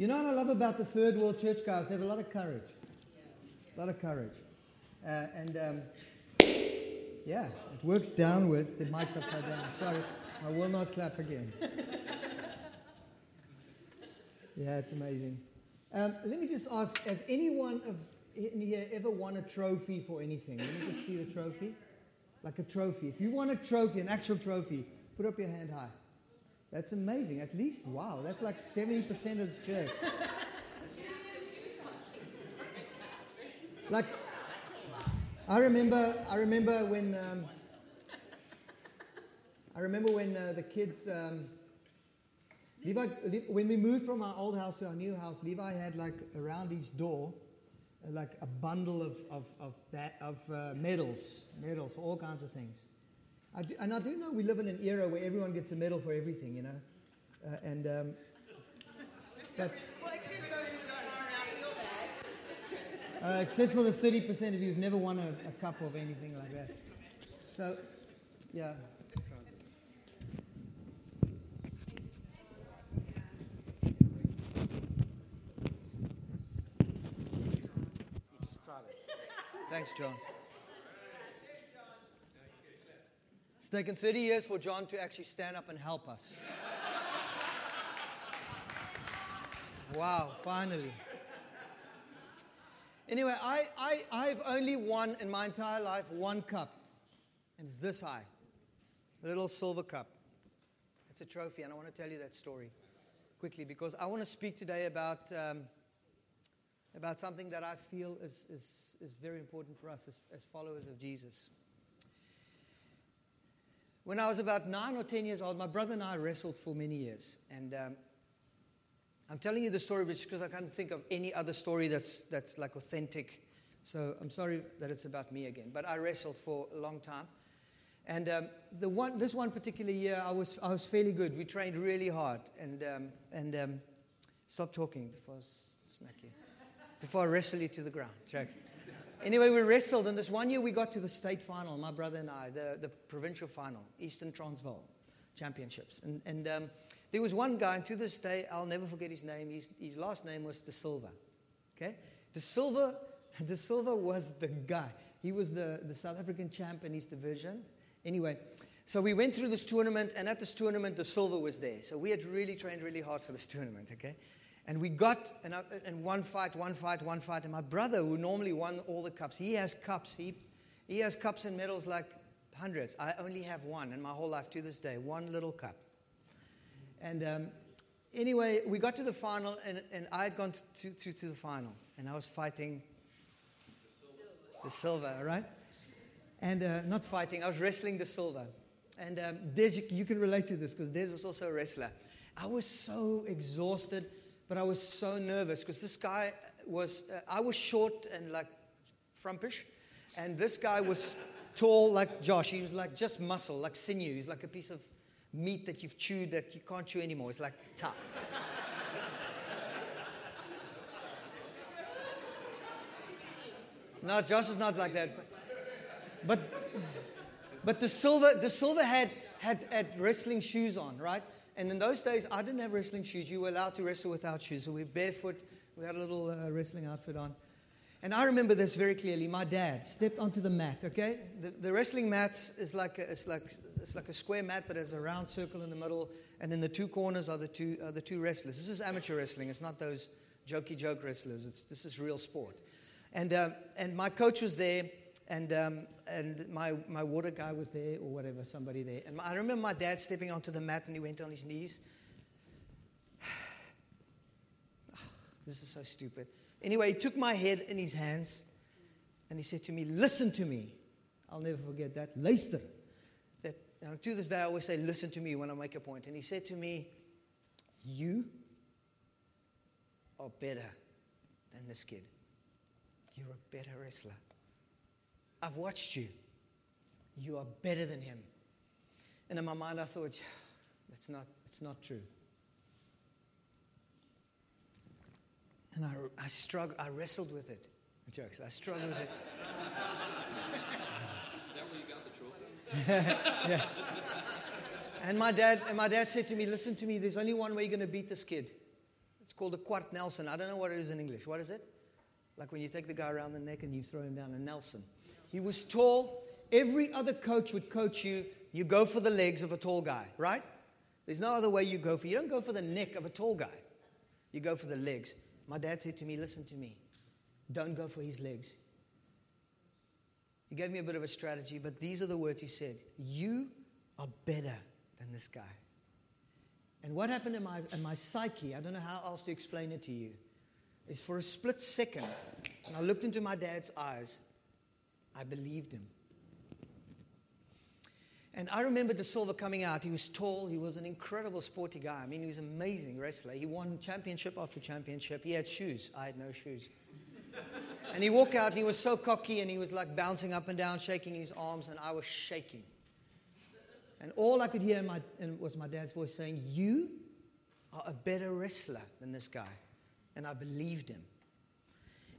You know what I love about the Third World Church guys? They have a lot of courage. A lot of courage. Uh, and um, yeah, it works downwards. The mic's upside down. Sorry, I will not clap again. Yeah, it's amazing. Um, let me just ask: Has anyone of here ever won a trophy for anything? Let me just see the trophy. Like a trophy. If you won a trophy, an actual trophy, put up your hand high. That's amazing. At least, wow, that's like 70% of the church. Like, I remember, I remember when, um, I remember when uh, the kids, um, Levi, when we moved from our old house to our new house, Levi had like around each door, uh, like a bundle of of of, that, of uh, medals, medals for all kinds of things. I do, and I do know we live in an era where everyone gets a medal for everything, you know, uh, and um, but. Uh, except for the 30% of you who've never won a, a cup of anything like that. So, yeah. Thanks, John. It's taken 30 years for John to actually stand up and help us. Wow, finally. Anyway, I, I, I've only won in my entire life one cup, and it's this high a little silver cup. It's a trophy, and I want to tell you that story quickly because I want to speak today about, um, about something that I feel is, is, is very important for us as, as followers of Jesus. When I was about nine or ten years old, my brother and I wrestled for many years. And um, I'm telling you the story because I can't think of any other story that's, that's like authentic. So I'm sorry that it's about me again. But I wrestled for a long time. And um, the one, this one particular year, I was, I was fairly good. We trained really hard. And, um, and um, stop talking before I smack you. Before I wrestle you to the ground. Anyway, we wrestled. And this one year, we got to the state final, my brother and I, the, the provincial final, Eastern Transvaal Championships. And, and um, there was one guy, and to this day, I'll never forget his name. His, his last name was De Silva. Okay? De Silva, De Silva was the guy. He was the, the South African champ in his division. Anyway, so we went through this tournament, and at this tournament, De Silva was there. So we had really trained really hard for this tournament, okay? And we got, and, uh, and one fight, one fight, one fight. And my brother, who normally won all the cups, he has cups. He, he has cups and medals like hundreds. I only have one in my whole life to this day, one little cup. And um, anyway, we got to the final, and, and I had gone to, to, to the final, and I was fighting De Silva, all right? And uh, not fighting, I was wrestling De Silva. And um, Des, you, you, can relate to this because Des was also a wrestler. I was so exhausted, but I was so nervous because this guy was, uh, I was short and like frumpish, and this guy was tall like Josh. He was like just muscle, like sinew. He's like a piece of meat that you've chewed that you can't chew anymore. It's like tough. no, Josh is not like that. But, but De Silva, De Silva had, had, had wrestling shoes on, right? And in those days, I didn't have wrestling shoes. You were allowed to wrestle without shoes. So we were barefoot. We had a little uh, wrestling outfit on. And I remember this very clearly. My dad stepped onto the mat, okay? The, the wrestling mat is like a, it's like, it's like a square mat, but has a round circle in the middle, and in the two corners are the two, are the two wrestlers. This is amateur wrestling. It's not those jokey joke wrestlers. It's, this is real sport. And, um, and my coach was there, and, um, and my, my water guy was there, or whatever, somebody there. And I remember my dad stepping onto the mat, and he went on his knees. this is so stupid. Anyway, he took my head in his hands and he said to me, Listen to me. I'll never forget that. Luister. That, to this day, I always say, Listen to me when I make a point. And he said to me, You are better than this kid. You're a better wrestler. I've watched you. You are better than him. And in my mind, I thought, that's not, it's not true. And I, I struggled, I wrestled with it. Jokes, I struggled with it. Is that where you got the trophy? yeah. And my dad, and my dad said to me, "Listen to me. There's only one way you're going to beat this kid. It's called a quart Nelson. I don't know what it is in English. What is it? Like when you take the guy around the neck and you throw him down a Nelson. He was tall. Every other coach would coach you. You go for the legs of a tall guy, right? There's no other way you go for. You don't go for the neck of a tall guy. You go for the legs. My dad said to me, "Listen to me. Don't go for his legs." He gave me a bit of a strategy, but these are the words he said You are better than this guy. And what happened in my, in my psyche, I don't know how else to explain it to you, is for a split second, and I looked into my dad's eyes, I believed him. And I remember De Silva coming out. He was tall. He was an incredible sporty guy. I mean, he was an amazing wrestler. He won championship after championship. He had shoes. I had no shoes. and he walked out and he was so cocky and he was like bouncing up and down, shaking his arms, and I was shaking. And all I could hear my, was my dad's voice saying, You are a better wrestler than this guy. And I believed him.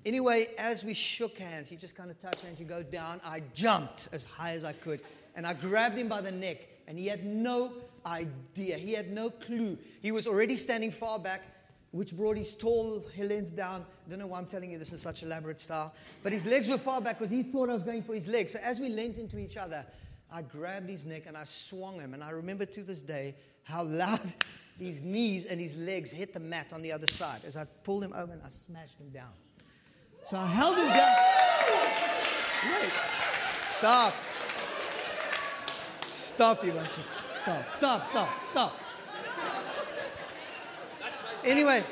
Anyway, as we shook hands, he just kind of touched hands. You go down. I jumped as high as I could. And I grabbed him by the neck. And he had no idea. He had no clue. He was already standing far back, which brought his tall lens down. I don't know why I'm telling you this in such elaborate style. But his legs were far back because he thought I was going for his legs. So as we leant into each other, I grabbed his neck and I swung him. And I remember to this day how loud his knees and his legs hit the mat on the other side as I pulled him over and I smashed him down. So I held him down. Wait. Stop. Stop, Ivanchi. Stop, stop, stop, stop. Anyway,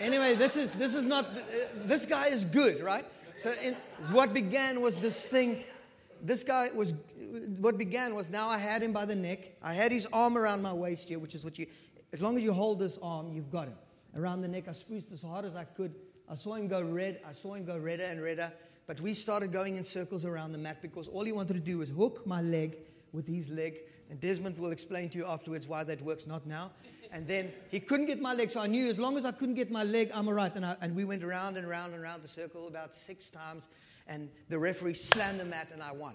anyway, this is this is not. Uh, this guy is good, right? So in, what began was this thing this guy was, what began was now I had him by the neck. I had his arm around my waist here, which is what you, as long as you hold this arm, you've got him. Around the neck, I squeezed as hard as I could. I saw him go red. I saw him go redder and redder. But we started going in circles around the mat because all he wanted to do was hook my leg with his leg. And Desmond will explain to you afterwards why that works, not now. And then he couldn't get my leg, so I knew as long as I couldn't get my leg, I'm all right. And, I, and we went around and around and around the circle about six times and the referee slammed the mat, and I won.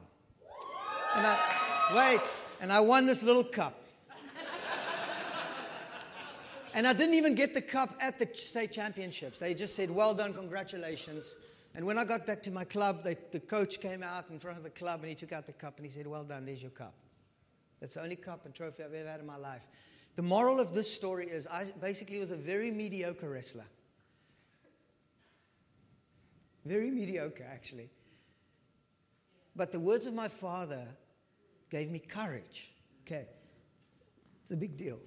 And I, wait, and I won this little cup. And I didn't even get the cup at the state championships. They just said, well done, congratulations. And when I got back to my club, they, the coach came out in front of the club and he took out the cup and he said, well done, there's your cup. That's the only cup and trophy I've ever had in my life. The moral of this story is I basically was a very mediocre wrestler. Very mediocre, actually. But the words of my father gave me courage. Okay. It's a big deal.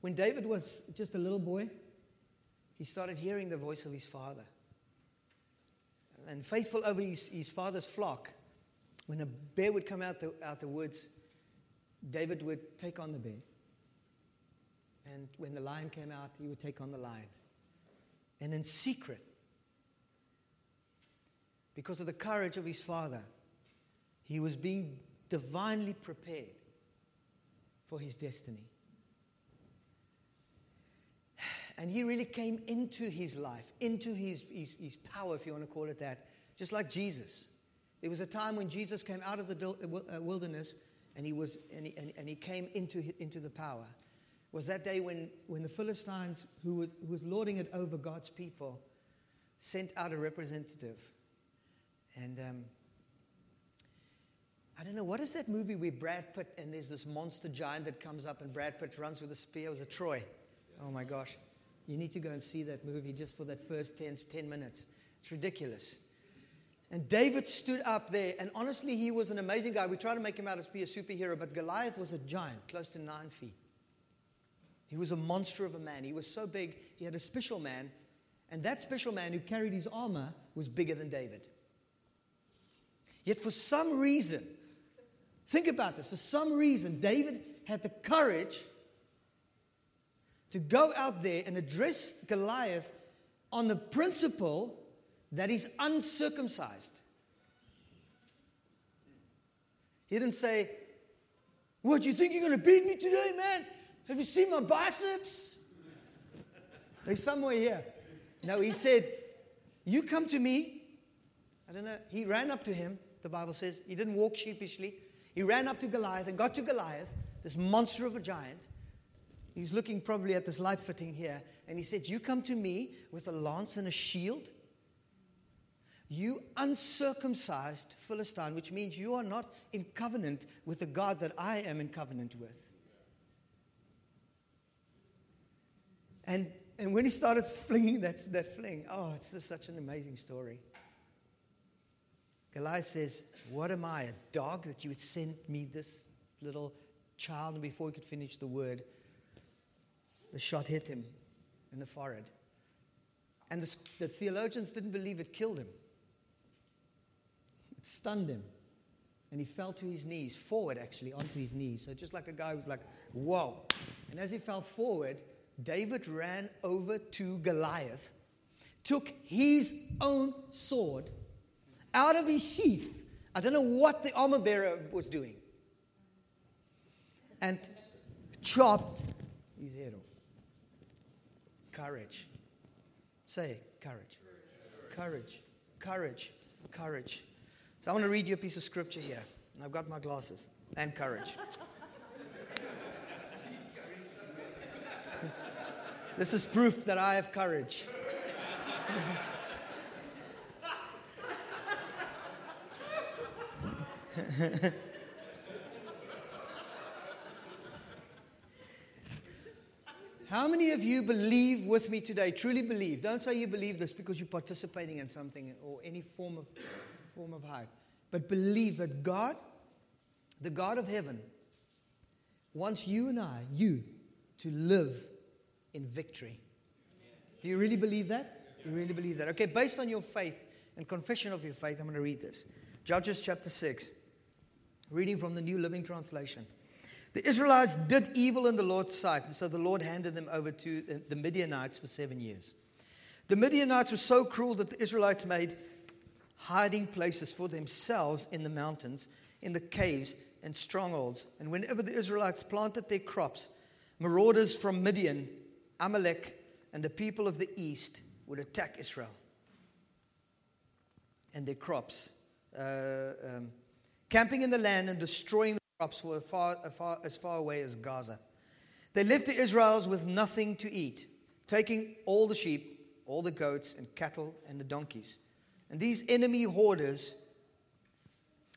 When David was just a little boy, he started hearing the voice of his father. And faithful over his, his father's flock, when a bear would come out the, out the woods, David would take on the bear. And when the lion came out, he would take on the lion. And in secret, because of the courage of his father, he was being divinely prepared for his destiny. And he really came into his life, into his, his, his power, if you want to call it that, just like Jesus. There was a time when Jesus came out of the uh, uh, wilderness and he, was, and he, and he came into, into the power. It was that day when, when the Philistines, who was, who was lording it over God's people, sent out a representative. And um, I don't know, what is that movie where Brad Pitt and there's this monster giant that comes up and Brad Pitt runs with a spear? It Was it Troy? Oh my gosh. You need to go and see that movie just for that first 10, 10 minutes. It's ridiculous. And David stood up there, and honestly, he was an amazing guy. We try to make him out as be a superhero, but Goliath was a giant, close to nine feet. He was a monster of a man. He was so big, he had a special man, and that special man who carried his armor was bigger than David. Yet, for some reason, think about this, for some reason, David had the courage to go out there and address Goliath on the principle that he's uncircumcised. He didn't say, What, you think you're going to beat me today, man? Have you seen my biceps? They're somewhere here. No, he said, You come to me I don't know. He ran up to him, the Bible says. He didn't walk sheepishly. He ran up to Goliath and got to Goliath, this monster of a giant. He's looking probably at this light fitting here. And he said, You come to me with a lance and a shield? You uncircumcised Philistine, which means you are not in covenant with the God that I am in covenant with. And, and when he started flinging that, that fling, oh, it's just such an amazing story. Goliath says, What am I, a dog that you would send me this little child? And before he could finish the word, the shot hit him in the forehead. And the, the theologians didn't believe it killed him, it stunned him. And he fell to his knees, forward actually, onto his knees. So just like a guy was like, whoa. And as he fell forward, David ran over to Goliath, took his own sword out of his sheath. I don't know what the armor bearer was doing. And chopped his head off. Courage. Say courage. Courage. Courage. Courage. So I want to read you a piece of scripture here. And I've got my glasses and courage. this is proof that I have courage. How many of you believe with me today, truly believe? Don't say you believe this because you're participating in something or any form of, form of hype. But believe that God, the God of heaven, wants you and I, you, to live in victory. Do you really believe that? You really believe that? Okay, based on your faith and confession of your faith, I'm going to read this. Judges chapter 6. Reading from the New Living Translation. The Israelites did evil in the Lord's sight, and so the Lord handed them over to the Midianites for seven years. The Midianites were so cruel that the Israelites made hiding places for themselves in the mountains, in the caves, and strongholds. And whenever the Israelites planted their crops, marauders from Midian, Amalek, and the people of the east would attack Israel and their crops. Uh, um, camping in the land and destroying crops as far, as far, as far away as Gaza. They left the Israelites with nothing to eat, taking all the sheep, all the goats and cattle and the donkeys. And these enemy hoarders,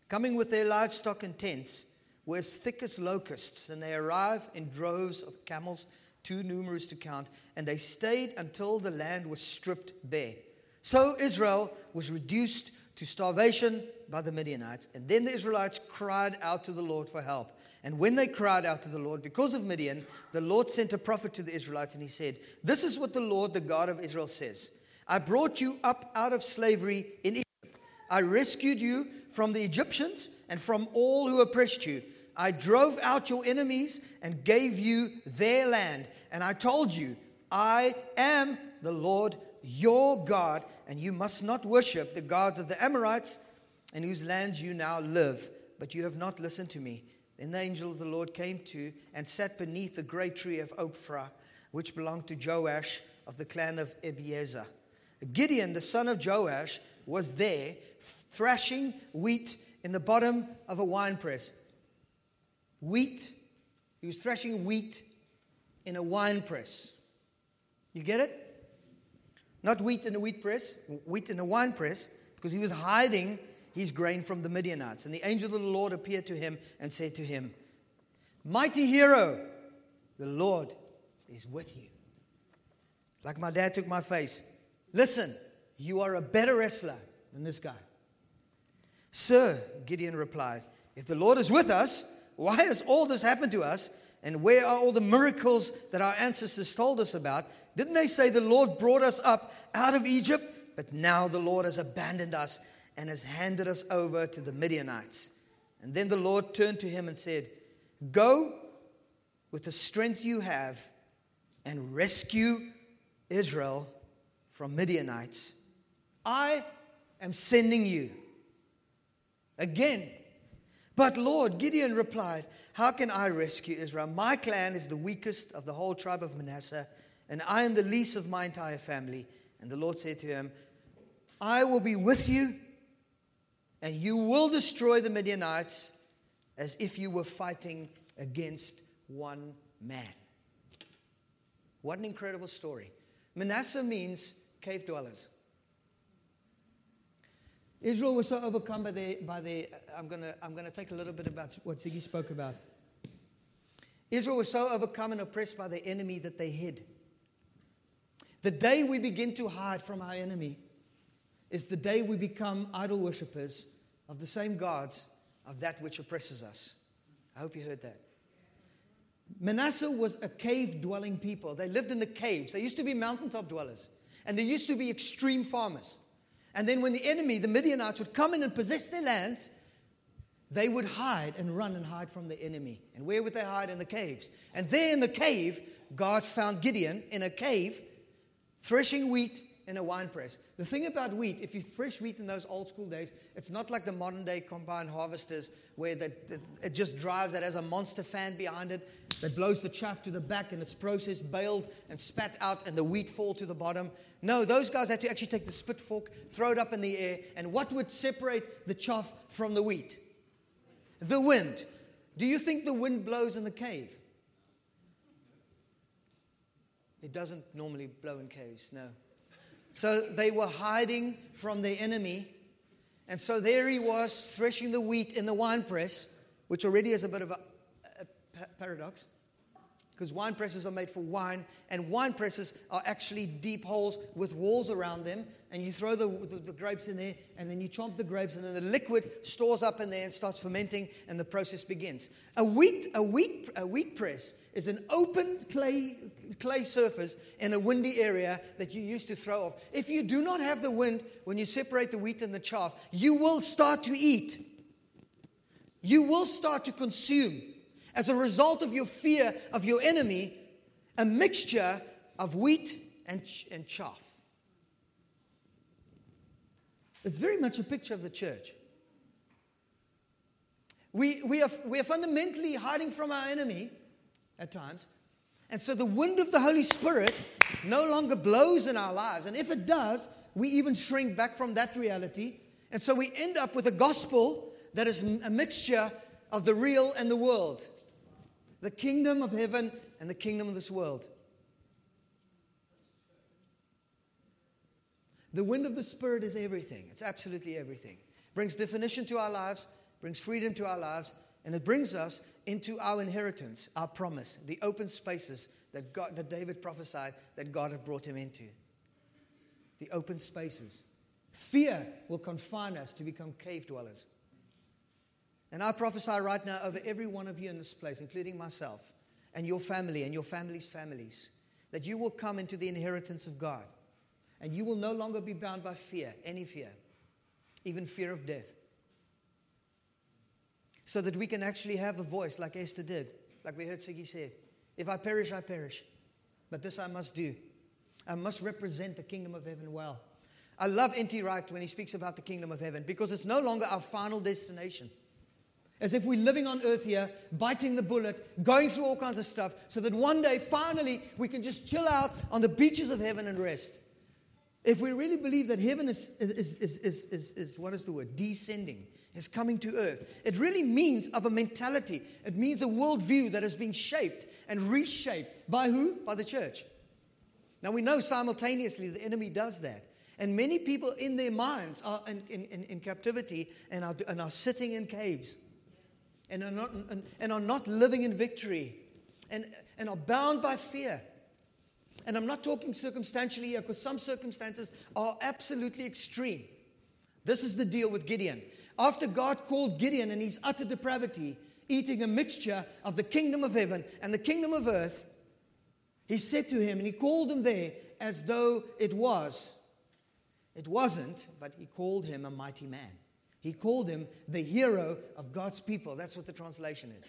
coming with their livestock and tents, were as thick as locusts, and they arrived in droves of camels, too numerous to count, and they stayed until the land was stripped bare. So Israel was reduced to starvation by the Midianites. And then the Israelites cried out to the Lord for help. And when they cried out to the Lord because of Midian, the Lord sent a prophet to the Israelites and he said, This is what the Lord, the God of Israel, says I brought you up out of slavery in Egypt. I rescued you from the Egyptians and from all who oppressed you. I drove out your enemies and gave you their land. And I told you, I am the Lord your God, and you must not worship the gods of the Amorites in whose lands you now live. But you have not listened to me. Then the angel of the Lord came to and sat beneath the great tree of Ophrah, which belonged to Joash of the clan of Abiezer. Gideon, the son of Joash, was there thrashing wheat in the bottom of a winepress. Wheat. He was thrashing wheat in a winepress. You get it? Not wheat in a wheat press, wheat in a wine press, because he was hiding his grain from the Midianites. And the angel of the Lord appeared to him and said to him, Mighty hero, the Lord is with you. Like my dad took my face. Listen, you are a better wrestler than this guy. Sir, Gideon replied, if the Lord is with us, why has all this happened to us? And where are all the miracles that our ancestors told us about? Didn't they say the Lord brought us up out of Egypt? But now the Lord has abandoned us and has handed us over to the Midianites. And then the Lord turned to him and said, Go with the strength you have and rescue Israel from Midianites. I am sending you. Again, but Lord, Gideon replied, How can I rescue Israel? My clan is the weakest of the whole tribe of Manasseh, and I am the least of my entire family. And the Lord said to him, I will be with you, and you will destroy the Midianites as if you were fighting against one man. What an incredible story. Manasseh means cave dwellers. Israel was so overcome by the, by the I'm going to I'm gonna take a little bit about what Ziggy spoke about. Israel was so overcome and oppressed by the enemy that they hid. The day we begin to hide from our enemy is the day we become idol worshippers of the same gods of that which oppresses us. I hope you heard that. Manasseh was a cave dwelling people. They lived in the caves. They used to be mountaintop dwellers. And they used to be extreme farmers. And then when the enemy, the Midianites, would come in and possess their lands, they would hide and run and hide from the enemy. And where would they hide? In the caves. And there in the cave, God found Gideon in a cave threshing wheat in a wine press. The thing about wheat, if you thresh wheat in those old school days, it's not like the modern day combine harvesters where the, it just drives, that has a monster fan behind it that blows the chaff to the back and it's processed, baled, and spat out, and the wheat fall to the bottom. No, those guys had to actually take the spit fork, throw it up in the air, and what would separate the chaff from the wheat? The wind. Do you think the wind blows in the cave? It doesn't normally blow in caves, no. So they were hiding from the enemy. And so there he was, threshing the wheat in the winepress, which already is a bit of a, a paradox because wine presses are made for wine, and wine presses are actually deep holes with walls around them, and you throw the, the, the, grapes in there, and then you chomp the grapes, and then the liquid stores up in there and starts fermenting, and the process begins. A wheat, a wheat, a wheat press is an open clay, clay surface in a windy area that you use to throw off. If you do not have the wind when you separate the wheat and the chaff, you will start to eat. You will start to consume as a result of your fear of your enemy, a mixture of wheat and, and chaff. It's very much a picture of the church. We, we, are, we are fundamentally hiding from our enemy at times. And so the wind of the Holy Spirit no longer blows in our lives. And if it does, we even shrink back from that reality. And so we end up with a gospel that is a mixture of the real and the world the kingdom of heaven and the kingdom of this world. The wind of the Spirit is everything. It's absolutely everything. It Brings definition to our lives, brings freedom to our lives, and it brings us into our inheritance, our promise, the open spaces that, God, that David prophesied that God had brought him into. The open spaces. Fear will confine us to become cave dwellers. And I prophesy right now over every one of you in this place, including myself, and your family and your family's families, that you will come into the inheritance of God. And you will no longer be bound by fear, any fear, even fear of death. So that we can actually have a voice like Esther did, like we heard Siggy say. If I perish, I perish. But this I must do. I must represent the kingdom of heaven well. I love N.T. Wright when he speaks about the kingdom of heaven because it's no longer our final destination as if we're living on earth here, biting the bullet, going through all kinds of stuff, so that one day, finally, we can just chill out on the beaches of heaven and rest. If we really believe that heaven is, is, is, is, is, what is the word? Descending, is coming to earth. It really means of a mentality. It means a worldview that is being shaped and reshaped by who? By the church. Now we know simultaneously the enemy does that. And many people in their minds are in, in, in captivity and are, and are sitting in caves and are not, and, and are not living in victory and, and are bound by fear. And I'm not talking circumstantially here because some circumstances are absolutely extreme. This is the deal with Gideon. After God called Gideon in his utter depravity, eating a mixture of the kingdom of heaven and the kingdom of earth, he said to him, and he called him there as though it was. It wasn't, but he called him a mighty man. He called him the hero of God's people. That's what the translation is.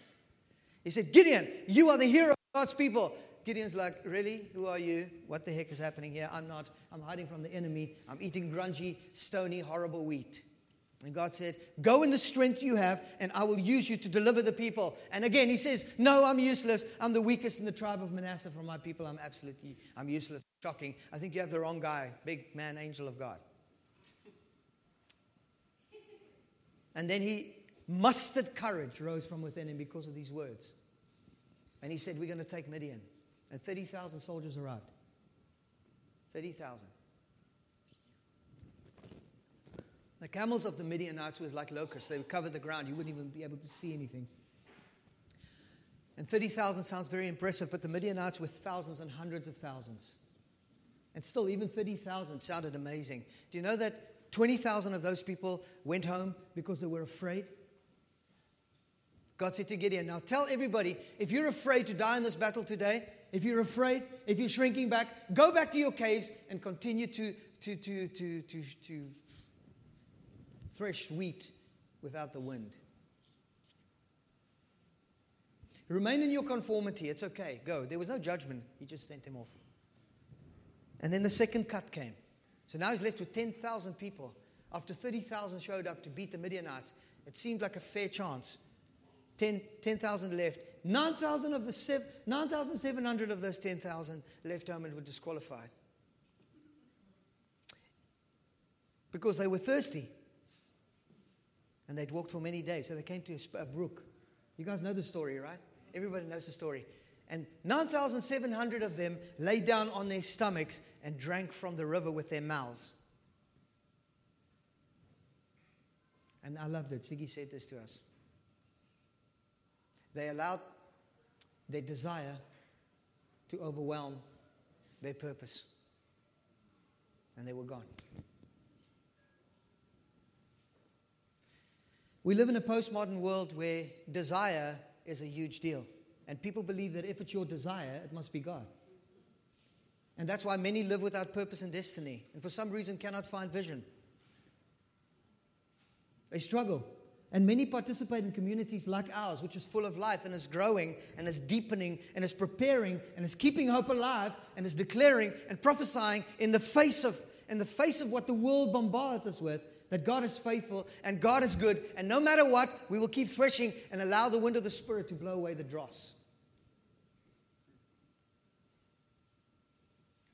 He said, Gideon, you are the hero of God's people. Gideon's like, Really? Who are you? What the heck is happening here? I'm not. I'm hiding from the enemy. I'm eating grungy, stony, horrible wheat. And God said, Go in the strength you have, and I will use you to deliver the people. And again, he says, No, I'm useless. I'm the weakest in the tribe of Manasseh from my people. I'm absolutely, I'm useless. Shocking. I think you have the wrong guy. Big man, angel of God. And then he mustered courage, rose from within him because of these words. And he said, We're going to take Midian. And 30,000 soldiers arrived. 30,000. The camels of the Midianites was like locusts. They would cover the ground. You wouldn't even be able to see anything. And 30,000 sounds very impressive, but the Midianites were thousands and hundreds of thousands. And still, even 30,000 sounded amazing. Do you know that 20,000 of those people went home because they were afraid? God said to Gideon, Now tell everybody, if you're afraid to die in this battle today, if you're afraid, if you're shrinking back, go back to your caves and continue to, to, to, to, to, to thresh wheat without the wind. Remain in your conformity. It's okay. Go. There was no judgment. He just sent him off. And then the second cut came. So now he's left with 10,000 people. After 30,000 showed up to beat the Midianites, it seemed like a fair chance. 10,000 10, left. 9,000 of the 9,700 of those 10,000 left home and were disqualified. Because they were thirsty. And they'd walked for many days. So they came to a, a brook. You guys know the story, right? Everybody knows the story. And 9,700 of them lay down on their stomachs and drank from the river with their mouths. And I loved it. Siggy said this to us. They allowed their desire to overwhelm their purpose. And they were gone. We live in a postmodern world where desire is a huge deal. And people believe that if it's your desire, it must be God. And that's why many live without purpose and destiny, and for some reason cannot find vision. They struggle. And many participate in communities like ours, which is full of life and is growing and is deepening and is preparing and is keeping hope alive and is declaring and prophesying in the face of, in the face of what the world bombards us with that God is faithful and God is good, and no matter what, we will keep threshing and allow the wind of the Spirit to blow away the dross.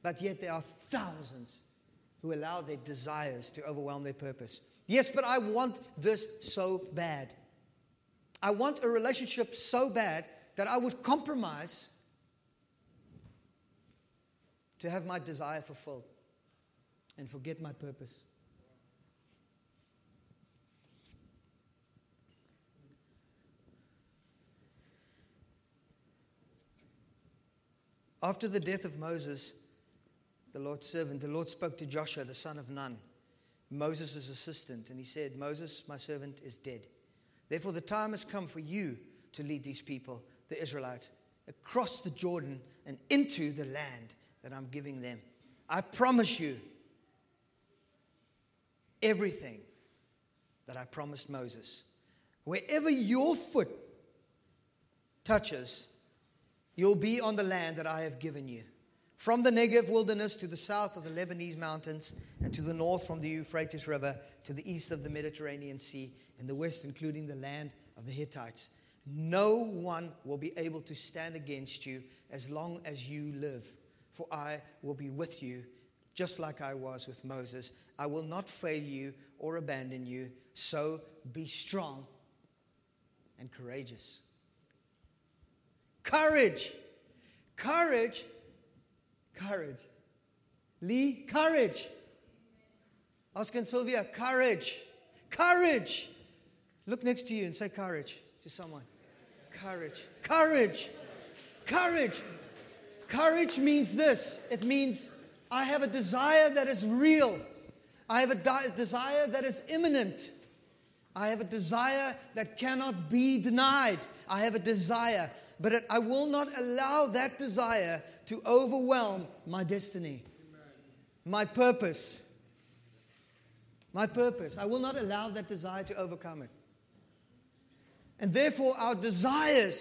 But yet there are thousands who allow their desires to overwhelm their purpose. Yes, but I want this so bad. I want a relationship so bad that I would compromise to have my desire fulfilled and forget my purpose. After the death of Moses, the Lord's servant, the Lord spoke to Joshua, the son of Nun, Moses' assistant, and he said, Moses, my servant, is dead. Therefore, the time has come for you to lead these people, the Israelites, across the Jordan and into the land that I'm giving them. I promise you everything that I promised Moses. Wherever your foot touches, You'll be on the land that I have given you. From the Negev wilderness to the south of the Lebanese mountains, and to the north from the Euphrates River to the east of the Mediterranean Sea, in the west, including the land of the Hittites. No one will be able to stand against you as long as you live, for I will be with you, just like I was with Moses. I will not fail you or abandon you, so be strong and courageous. Courage. Courage. Courage. Lee, courage. Oscar and Sylvia, courage. Courage. Look next to you and say courage to someone. Courage. Courage. Courage. Courage means this it means I have a desire that is real, I have a di- desire that is imminent. I have a desire that cannot be denied. I have a desire but I will not allow that desire to overwhelm my destiny, my purpose. My purpose. I will not allow that desire to overcome it. And therefore, our desires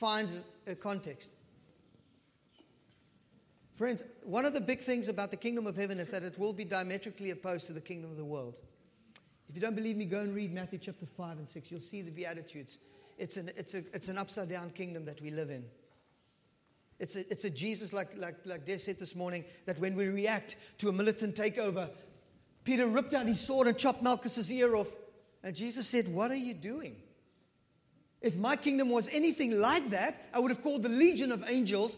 find a context. Friends, one of the big things about the kingdom of heaven is that it will be diametrically opposed to the kingdom of the world. If you don't believe me, go and read Matthew chapter 5 and 6. You'll see the Beatitudes it's an, it's, a, it's an upside down kingdom that we live in. It's a, it's a Jesus, like, like, like Des said this morning, that when we react to a militant takeover, Peter ripped out his sword and chopped Malchus's ear off. And Jesus said, What are you doing? If my kingdom was anything like that, I would have called the legion of angels,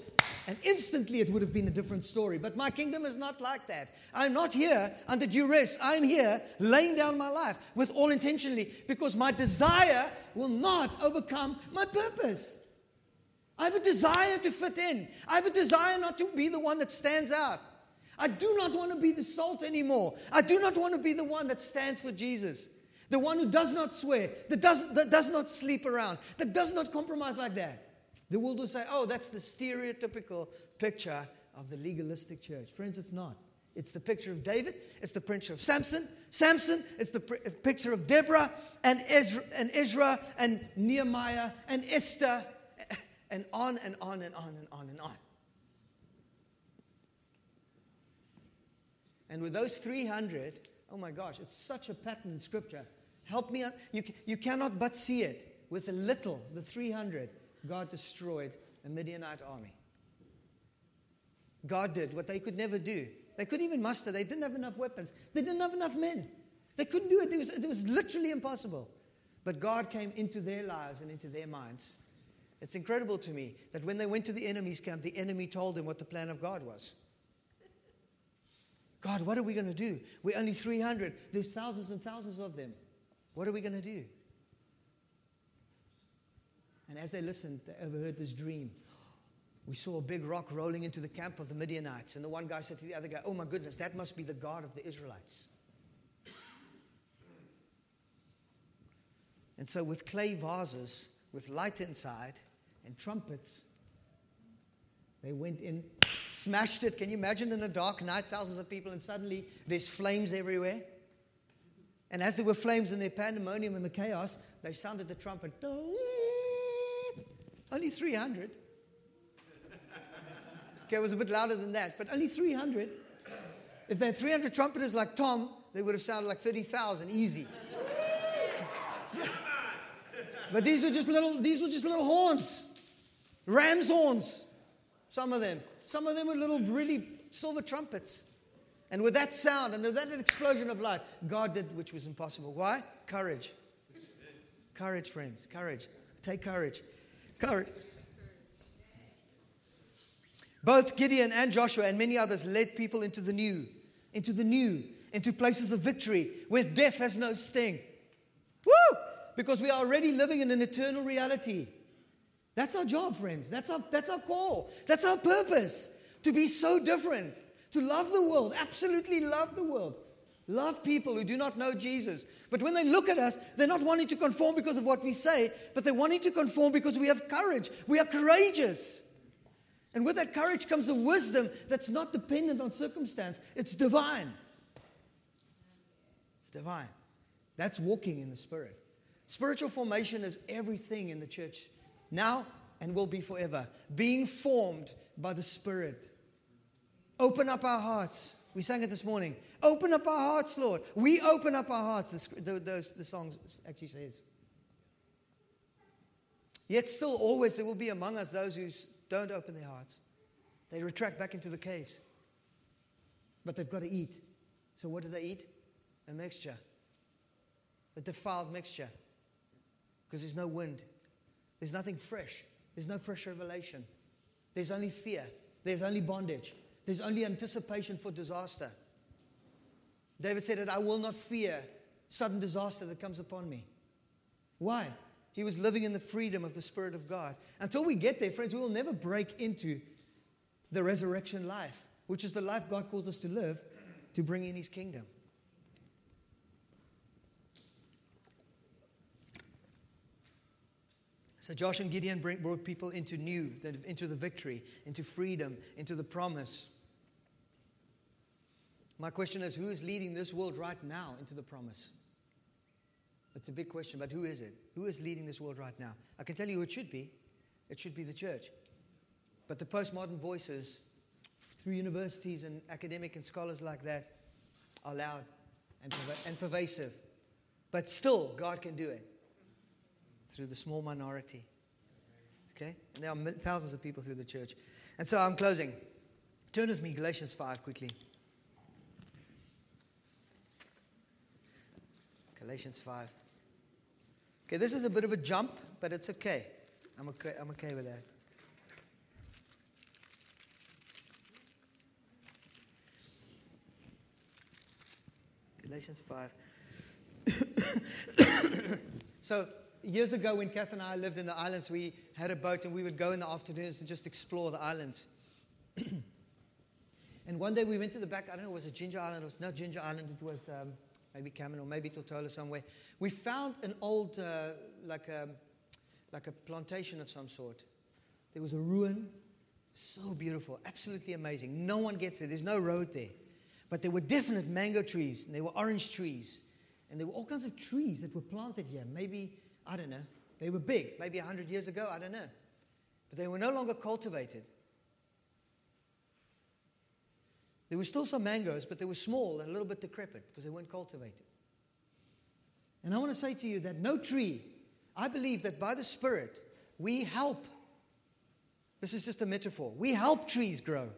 and instantly it would have been a different story. But my kingdom is not like that. I'm not here under duress. I'm here laying down my life with all intentionally because my desire will not overcome my purpose. I have a desire to fit in. I have a desire not to be the one that stands out. I do not want to be the salt anymore. I do not want to be the one that stands for Jesus. The one who does not swear, that does, that does not sleep around, that does not compromise like that. The world will say, oh, that's the stereotypical picture of the legalistic church. Friends, it's not. It's the picture of David. It's the picture of Samson. Samson. It's the picture of Deborah and Ezra, and Ezra and Nehemiah and Esther and on and on and on and on and on. And with those 300, oh my gosh, it's such a pattern in Scripture. Help me. You, you cannot but see it. With a little, the 300, God destroyed a Midianite army. God did what they could never do. They couldn't even muster. They didn't have enough weapons. They didn't have enough men. They couldn't do it. It was, it was literally impossible. But God came into their lives and into their minds. It's incredible to me that when they went to the enemy's camp, the enemy told them what the plan of God was. God, what are we going to do? We're only 300. There's thousands and thousands of them. What are we going to do? And as they listened, they overheard this dream. We saw a big rock rolling into the camp of the Midianites. And the one guy said to the other guy, Oh my goodness, that must be the God of the Israelites. And so, with clay vases, with light inside, and trumpets, they went in smashed it. Can you imagine in a dark night, thousands of people, and suddenly there's flames everywhere? And as there were flames in the pandemonium and the chaos, they sounded the trumpet. Only 300. Okay, it was a bit louder than that, but only 300. If they had 300 trumpeters like Tom, they would have sounded like 30,000 easy. but these were just little, these were just little horns, ram's horns, some of them. Some of them were little, really silver trumpets. And with that sound and with that explosion of light, God did which was impossible. Why? Courage. Courage, friends. Courage. Take courage. Courage. Both Gideon and Joshua and many others led people into the new, into the new, into places of victory where death has no sting. Woo! Because we are already living in an eternal reality. That's our job, friends. That's our, that's our call. That's our purpose. To be so different. To love the world. Absolutely love the world. Love people who do not know Jesus. But when they look at us, they're not wanting to conform because of what we say, but they're wanting to conform because we have courage. We are courageous. And with that courage comes a wisdom that's not dependent on circumstance, it's divine. It's divine. That's walking in the Spirit. Spiritual formation is everything in the church now and will be forever, being formed by the Spirit. Open up our hearts. We sang it this morning. Open up our hearts, Lord. We open up our hearts, the, the, the, the song actually says. Yet still, always there will be among us those who don't open their hearts. They retract back into the caves. But they've got to eat. So what do they eat? A mixture. A defiled mixture. Because there's no wind. There's nothing fresh. There's no fresh revelation. There's only fear. There's only bondage. There's only anticipation for disaster. David said that I will not fear sudden disaster that comes upon me. Why? He was living in the freedom of the Spirit of God. Until we get there, friends, we will never break into the resurrection life, which is the life God calls us to live to bring in His kingdom. So Josh and Gideon brought people into new, into the victory, into freedom, into the promise. My question is who is leading this world right now into the promise? It's a big question, but who is it? Who is leading this world right now? I can tell you it should be. It should be the church. But the postmodern voices through universities and academic and scholars like that are loud and, and pervasive. But still, God can do it through the small minority. Okay? And there are thousands of people through the church. And so I'm closing. Turn with me, Galatians 5, quickly. Galatians 5. Okay, this is a bit of a jump, but it's okay. I'm okay, I'm okay with that. Galatians 5. so, years ago, when Kath and I lived in the islands, we had a boat and we would go in the afternoons and just explore the islands. and one day we went to the back, I don't know, was it Ginger Island? It was not Ginger Island, it was um, maybe Cayman or maybe Tortola somewhere. We found an old, uh, like, a, like a plantation of some sort. There was a ruin, so beautiful, absolutely amazing. No one gets there, there's no road there. But there were definite mango trees, and there were orange trees, and there were all kinds of trees that were planted here. Maybe, I don't know, they were big, maybe 100 years ago, I don't know. But they were no longer cultivated. There were still some mangoes, but they were small and a little bit decrepit because they weren't cultivated. And I want to say to you that no tree, I believe that by the Spirit, we help. This is just a metaphor. We help trees grow.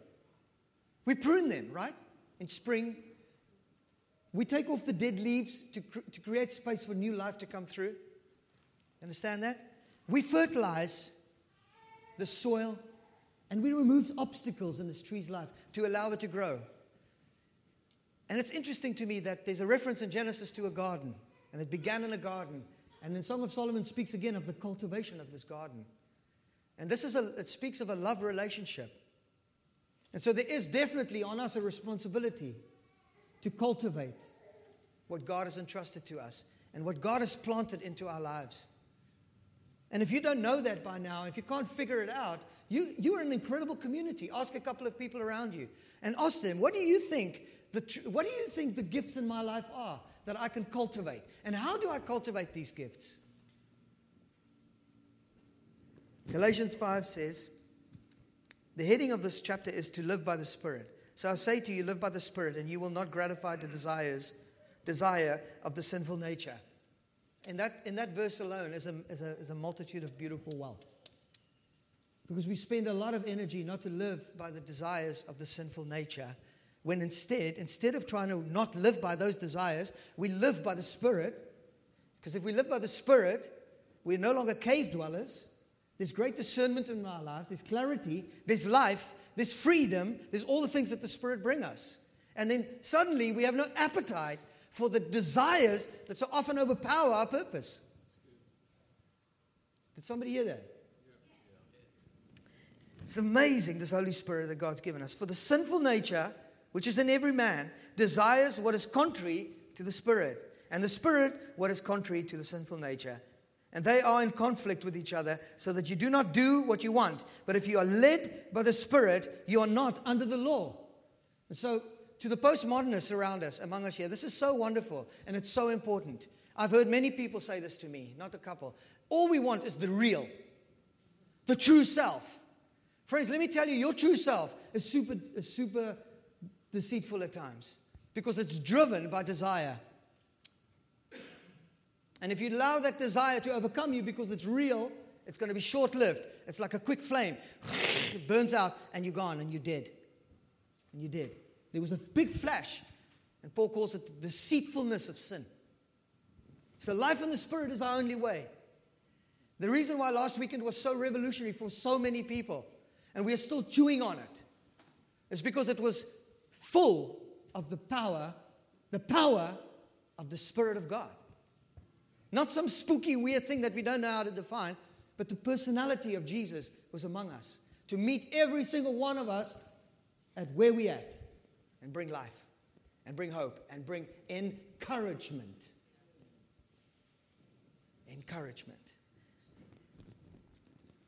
We prune them, right? in spring. We take off the dead leaves to, cr- to create space for new life to come through. Understand that? We fertilize the soil and we remove obstacles in this tree's life to allow it to grow. And it's interesting to me that there's a reference in Genesis to a garden, and it began in a garden. And then Song of Solomon speaks again of the cultivation of this garden. And this is a, it speaks of a love relationship. And so there is definitely on us a responsibility to cultivate what God has entrusted to us and what God has planted into our lives. And if you don't know that by now, if you can't figure it out, you, you are an incredible community. Ask a couple of people around you and ask them, what do you think the, what do you think the gifts in my life are that I can cultivate? And how do I cultivate these gifts? Galatians 5 says, the heading of this chapter is to live by the Spirit. So I say to you, live by the Spirit, and you will not gratify the desires, desire of the sinful nature. In that, in that verse alone is a, is, a, is a multitude of beautiful wealth. Because we spend a lot of energy not to live by the desires of the sinful nature, when instead, instead of trying to not live by those desires, we live by the Spirit. Because if we live by the Spirit, we're no longer cave dwellers. There's great discernment in our lives. There's clarity. There's life. There's freedom. There's all the things that the Spirit bring us. And then suddenly we have no appetite for the desires that so often overpower our purpose. Did somebody hear that? It's amazing, this Holy Spirit that God's given us. For the sinful nature, which is in every man, desires what is contrary to the Spirit, and the Spirit what is contrary to the sinful nature. And they are in conflict with each other, so that you do not do what you want. But if you are led by the Spirit, you are not under the law. And so, to the postmodernists around us, among us here, this is so wonderful and it's so important. I've heard many people say this to me, not a couple. All we want is the real, the true self. Friends, let me tell you, your true self is super, is super deceitful at times because it's driven by desire. And if you allow that desire to overcome you because it's real, it's going to be short lived. It's like a quick flame. It burns out and you're gone and you're dead. And you're dead. There was a big flash. And Paul calls it the deceitfulness of sin. So life in the Spirit is our only way. The reason why last weekend was so revolutionary for so many people, and we are still chewing on it, is because it was full of the power, the power of the Spirit of God. Not some spooky, weird thing that we don't know how to define, but the personality of Jesus was among us to meet every single one of us at where we at and bring life and bring hope and bring encouragement. Encouragement.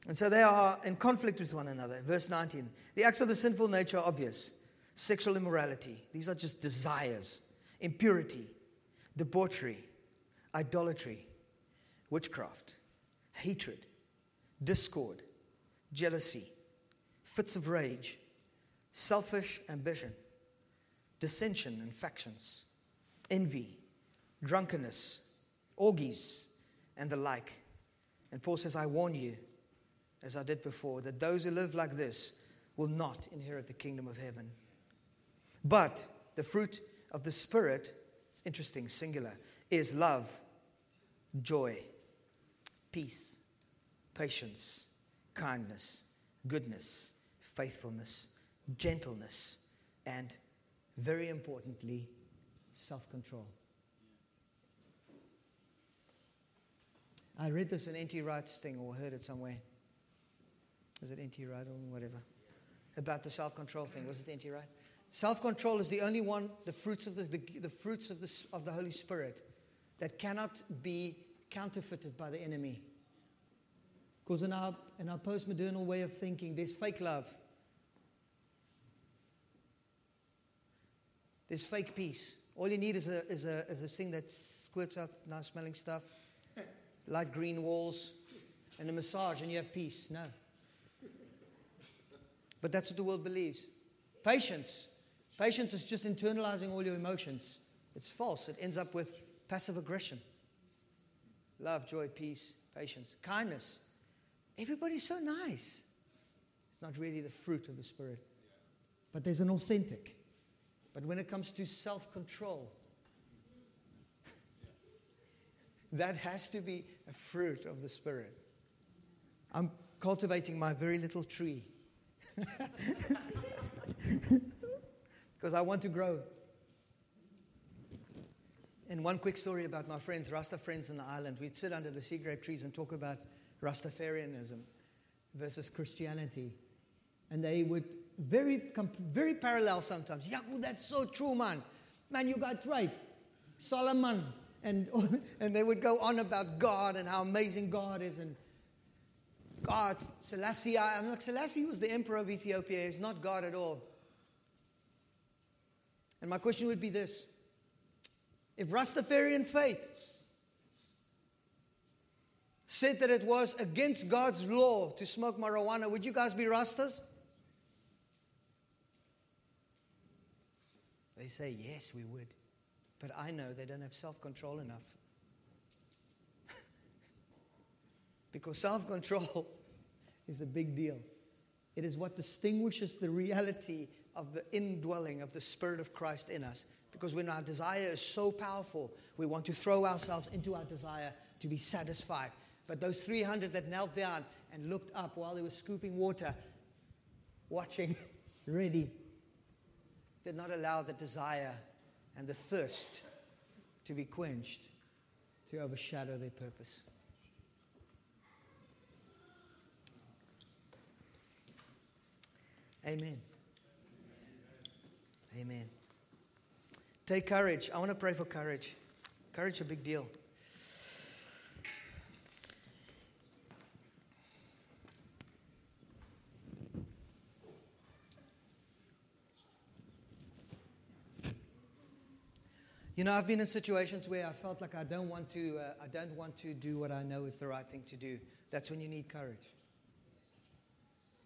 And so they are in conflict with one another. Verse 19. The acts of the sinful nature are obvious sexual immorality. These are just desires, impurity, debauchery idolatry, witchcraft, hatred, discord, jealousy, fits of rage, selfish ambition, dissension and factions, envy, drunkenness, orgies, and the like. And Paul says, I warn you, as I did before, that those who live like this will not inherit the kingdom of heaven. But the fruit of the Spirit, interesting, singular, is love, joy, peace, patience, kindness, goodness, faithfulness, gentleness, and very importantly, self control. I read this in N.T. Wright's thing or heard it somewhere. Is it N.T. Wright or whatever? About the self control thing. Was it N.T. Wright? Self control is the only one, the fruits of the, the, the fruits of the, of the Holy Spirit, that cannot be counterfeited by the enemy. Because in our, in our postmodern way of thinking, there's fake love. There's fake peace. All you need is a, is a, is a thing that squirts out nice smelling stuff, light green walls, and a massage, and you have peace. No. But that's what the world believes. Patience. Patience is just internalizing all your emotions. It's false. It ends up with passive aggression. Love, joy, peace, patience, kindness. Everybody's so nice. It's not really the fruit of the Spirit. But there's an authentic. But when it comes to self control, that has to be a fruit of the Spirit. I'm cultivating my very little tree because I want to grow. And one quick story about my friends, Rasta friends in the island. We'd sit under the sea grape trees and talk about Rastafarianism versus Christianity. And they would very, very parallel sometimes. Jaco, that's so true, man. Man, you got right. Solomon. And, and they would go on about God and how amazing God is. And God, Selassie, I'm like, Selassie was the emperor of Ethiopia. He's not God at all. And my question would be this If Rastafarian faith said that it was against God's law to smoke marijuana, would you guys be Rastas? They say, yes, we would. But I know they don't have self control enough. because self control is a big deal. It is what distinguishes the reality of the indwelling of the Spirit of Christ in us. Because when our desire is so powerful, we want to throw ourselves into our desire to be satisfied. But those 300 that knelt down and looked up while they were scooping water, watching, ready, did not allow the desire and the thirst to be quenched, to overshadow their purpose. Amen. Amen. Take courage. I want to pray for courage. Courage is a big deal. You know, I've been in situations where I felt like I don't want to. Uh, I don't want to do what I know is the right thing to do. That's when you need courage.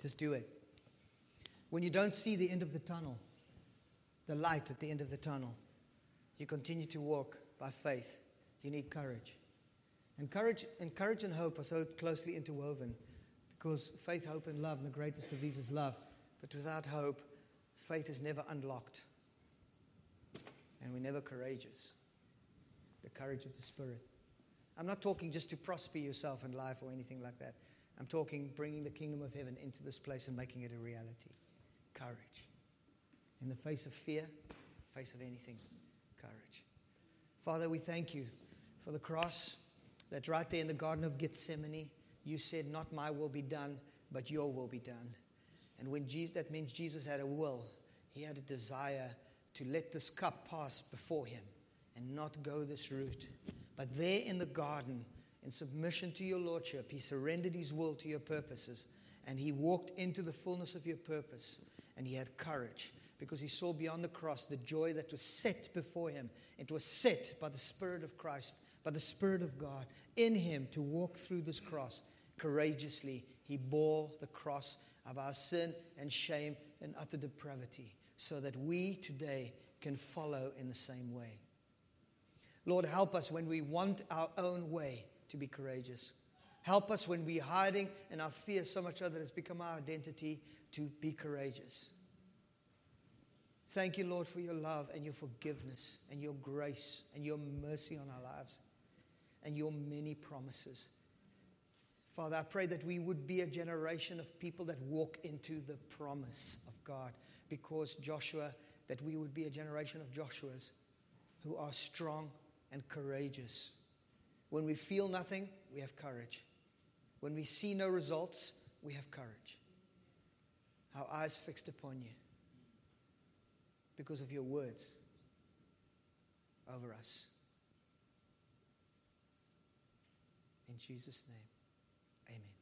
Just do it. When you don't see the end of the tunnel, the light at the end of the tunnel, you continue to walk by faith. You need courage. And courage, and courage and hope are so closely interwoven because faith, hope, and love, and the greatest of these is love. But without hope, faith is never unlocked. And we're never courageous. The courage of the Spirit. I'm not talking just to prosper yourself in life or anything like that. I'm talking bringing the kingdom of heaven into this place and making it a reality courage. In the face of fear, face of anything, courage. Father, we thank you for the cross that right there in the Garden of Gethsemane, you said, Not my will be done, but your will be done. And when Jesus, that means Jesus had a will, he had a desire to let this cup pass before him and not go this route. But there in the garden, in submission to your Lordship, he surrendered his will to your purposes and he walked into the fullness of your purpose and he had courage because he saw beyond the cross the joy that was set before him. It was set by the Spirit of Christ, by the Spirit of God in him to walk through this cross courageously. He bore the cross of our sin and shame and utter depravity so that we today can follow in the same way. Lord, help us when we want our own way to be courageous. Help us when we're hiding and our fear so much that has become our identity to be courageous. Thank you, Lord, for your love and your forgiveness and your grace and your mercy on our lives and your many promises. Father, I pray that we would be a generation of people that walk into the promise of God because Joshua, that we would be a generation of Joshuas who are strong and courageous. When we feel nothing, we have courage. When we see no results, we have courage. Our eyes fixed upon you because of your words over us. In Jesus' name, amen.